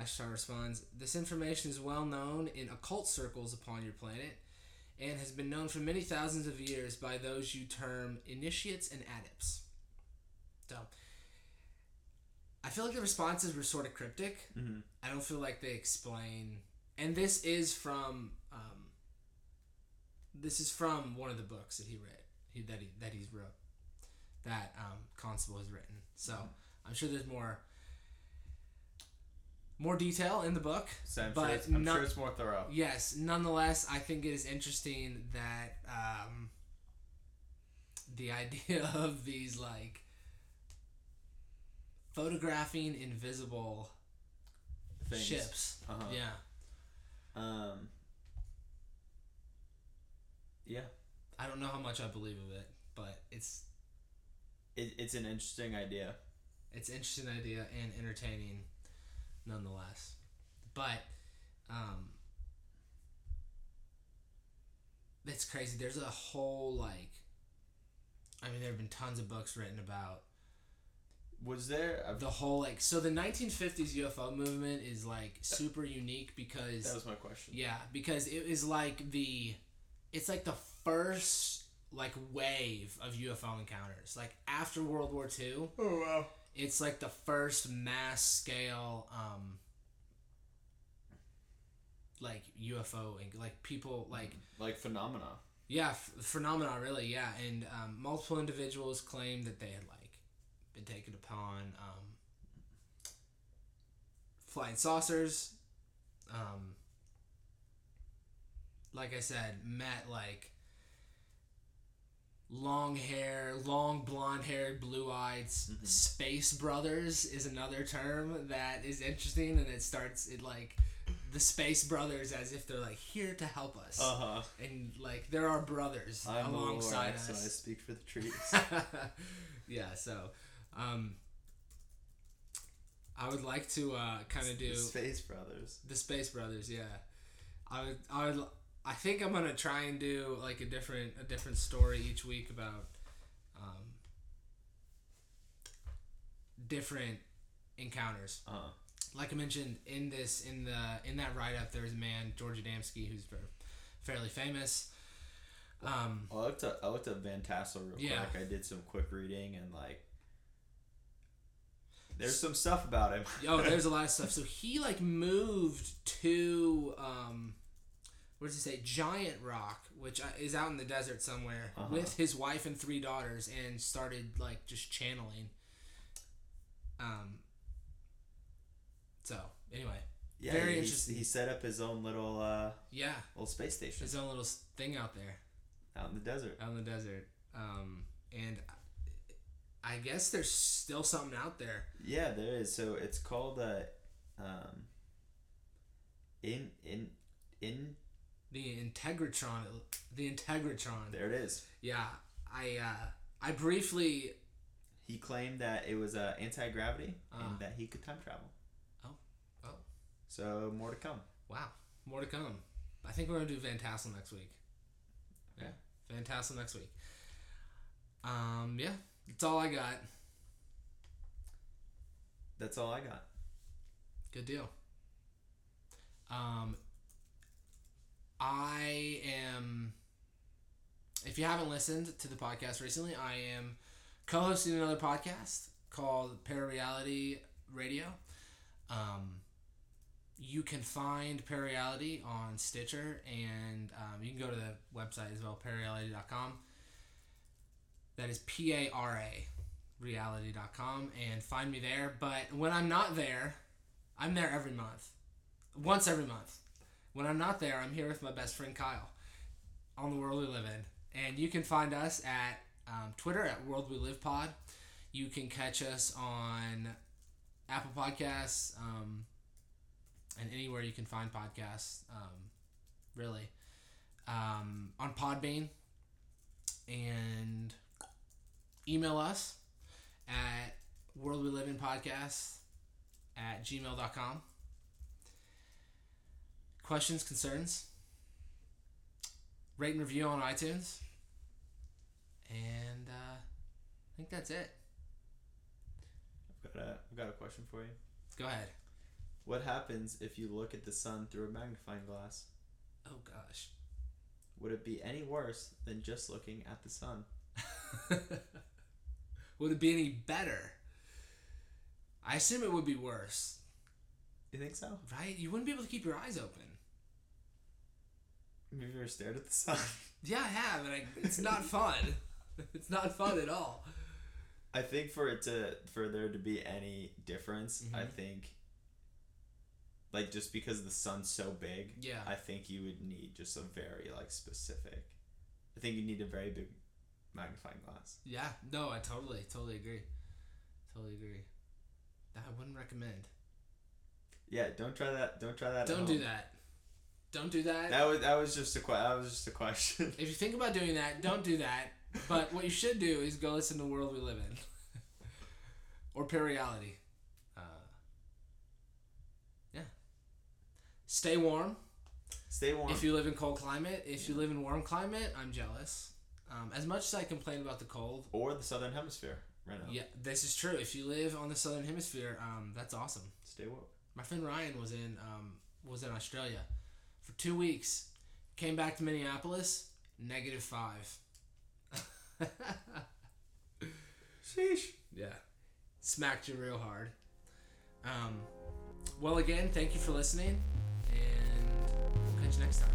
Ashtar responds, This information is well known in occult circles upon your planet and has been known for many thousands of years by those you term initiates and adepts. So, I feel like the responses were sort of cryptic. Mm-hmm. I don't feel like they explain. And this is from um, this is from one of the books that he read, he, that he that he's wrote, that um, Constable has written. So I'm sure there's more more detail in the book. So I'm, But sure, it's, I'm not- sure it's more thorough. Yes, nonetheless, I think it is interesting that um, the idea of these like photographing invisible Things. ships. Uh-huh. Yeah. Um. Yeah, I don't know how much I believe of it, but it's it, it's an interesting idea. it's an interesting idea and entertaining nonetheless. But um it's crazy. There's a whole like I mean there have been tons of books written about Was there? A, the whole like so the 1950s UFO movement is like super unique because that was my question. yeah, because it is like the it's like the first like wave of UFO encounters. Like after World War II, Oh wow. it's like the first mass scale um like UFO and like people like Like phenomena. yeah f- phenomena really yeah and um, multiple individuals claimed that they had like been taken upon um, flying saucers um, like I said met like long hair long blonde haired blue eyed Mhm. space brothers is another term that is interesting and it starts it like the space brothers as if they're like here to help us Uh huh. and like there are brothers I'm alongside Alongside so I speak for the trees. yeah, so um, I would like to uh, kind of do The Space Brothers. the Space Brothers. Yeah, I would. I would. I think I'm gonna try and do like a different a different story each week about um, different encounters. Uh huh. Like I mentioned in this in the in that write up, there's a man George Adamski who's fairly famous. Um, I looked up. I looked up Van Tassel real Yeah. quick. I did some quick reading and like. There's some stuff about him. Oh, there's a lot of stuff. So he like moved to um, what does it say? Giant Rock, which uh, is out in the desert somewhere, Uh-huh. with his wife and three daughters, and started like just channeling. Um. So anyway, Yeah, Very he, interesting. He set up his own little uh, yeah, little space station his own little thing out there. out in the desert. out in the desert. Um, and I guess there's still something out there. Yeah, there is. So it's called uh, um, in in in. The Integratron. The Integratron. There it is. Yeah, I uh, I briefly. He claimed that it was uh, anti gravity Ah. and that he could time travel. Oh, oh. So more to come. Wow, more to come. I think we're gonna do Van Tassel next week. Yeah, Van Tassel next week. Um, yeah, that's all I got. That's all I got. Good deal. Um, I am. If you haven't listened to the podcast recently, I am co-hosting another podcast called Parareality Radio. Um, you can find Parareality on Stitcher, and um, you can go to the website as well, parareality.com. That is P A R A reality.com and find me there. But when I'm not there, I'm there every month. Once every month. When I'm not there, I'm here with my best friend Kyle on the world we live in. And you can find us at um, Twitter at World We Live Pod. You can catch us on Apple Podcasts um, and anywhere you can find podcasts, um, really. Um, on Podbean. And email us at World Live In Podcast at gmail.com. Questions, concerns, rate and review on iTunes. And uh, I think that's it. I've got a, I've got a question for you. Go ahead. What happens if you look at the sun through a magnifying glass? Oh, gosh. Would it be any worse than just looking at the sun? would it be any better? I assume it would be worse, You think so? right? You wouldn't be able to keep your eyes open. Have you ever stared at the sun? Yeah, I have, and I, it's not fun. it's not fun at all. I think for it to for there to be any difference, I Mhm. think like just because the sun's so big, Yeah. I think you would need just a very like specific. I think you need a very big magnifying glass. Yeah, no, I totally, totally agree. Totally agree. That I wouldn't recommend. Yeah, don't try that. Don't try that. at Don't do that. Don't do that. That was that was just a que- that was just a question. If you think about doing that, don't do that. But what you should do is go listen to the world we live in, or Parareality. Uh, yeah. Stay warm. Stay warm. If you live in cold climate, if you live in warm climate, I'm jealous. Um, as much as I complain about the cold, or the southern hemisphere right now. yeah, this is true. If you live on the southern hemisphere, um, that's awesome. Stay woke. My friend Ryan was in um, was in Australia for two weeks. Came back to Minneapolis, negative five. Sheesh. yeah, smacked you real hard. Um, well, again, thank you for listening, and we'll catch you next time.